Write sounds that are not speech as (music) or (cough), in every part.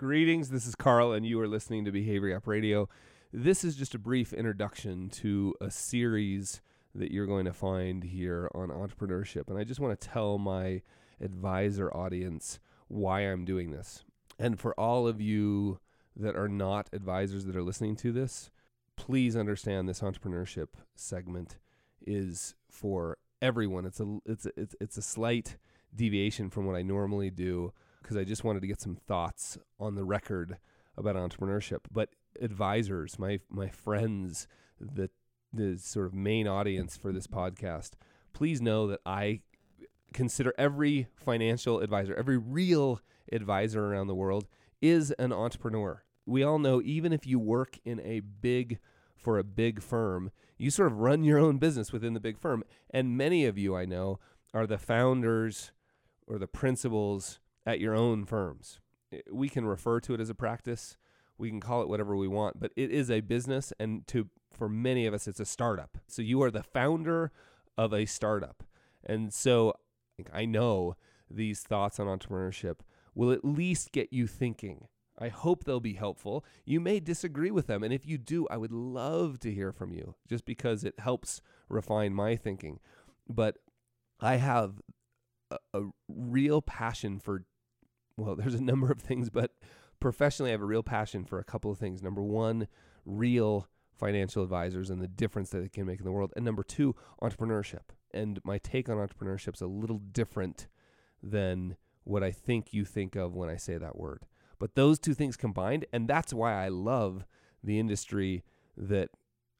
Greetings, this is Carl, and you are listening to Behavior Gap Radio. This is just a brief introduction to a series that you're going to find here on entrepreneurship. And I just want to tell my advisor audience why I'm doing this. And for all of you that are not advisors that are listening to this, please understand this entrepreneurship segment is for everyone. It's a it's a, it's it's a slight deviation from what I normally do because I just wanted to get some thoughts on the record about entrepreneurship. But advisors, my my friends, the the sort of main audience for this podcast, please know that I consider every financial advisor, every real advisor around the world is an entrepreneur. We all know even if you work in a big for a big firm, you sort of run your own business within the big firm. And many of you I know are the founders or the principals at your own firms. We can refer to it as a practice. We can call it whatever we want, but it is a business and to for many of us it's a startup. So you are the founder of a startup. And so I know these thoughts on entrepreneurship will at least get you thinking. I hope they'll be helpful. You may disagree with them. And if you do, I would love to hear from you just because it helps refine my thinking. But I have a, a real passion for well, (laughs) there's a number of things, but professionally, I have a real passion for a couple of things. Number one, real financial advisors and the difference that it can make in the world. And number two, entrepreneurship. And my take on entrepreneurship is a little different than what I think you think of when I say that word. But those two things combined, and that's why I love the industry that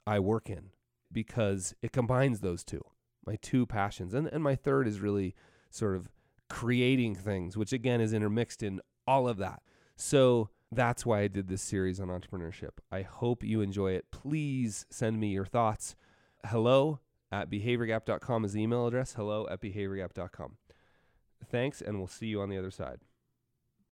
I work in because it combines those two, my two passions. And, and my third is really sort of creating things, which again is intermixed in all of that. So that's why I did this series on entrepreneurship. I hope you enjoy it. Please send me your thoughts. Hello at behaviorgap.com is the email address. Hello at behaviorgap.com. Thanks, and we'll see you on the other side.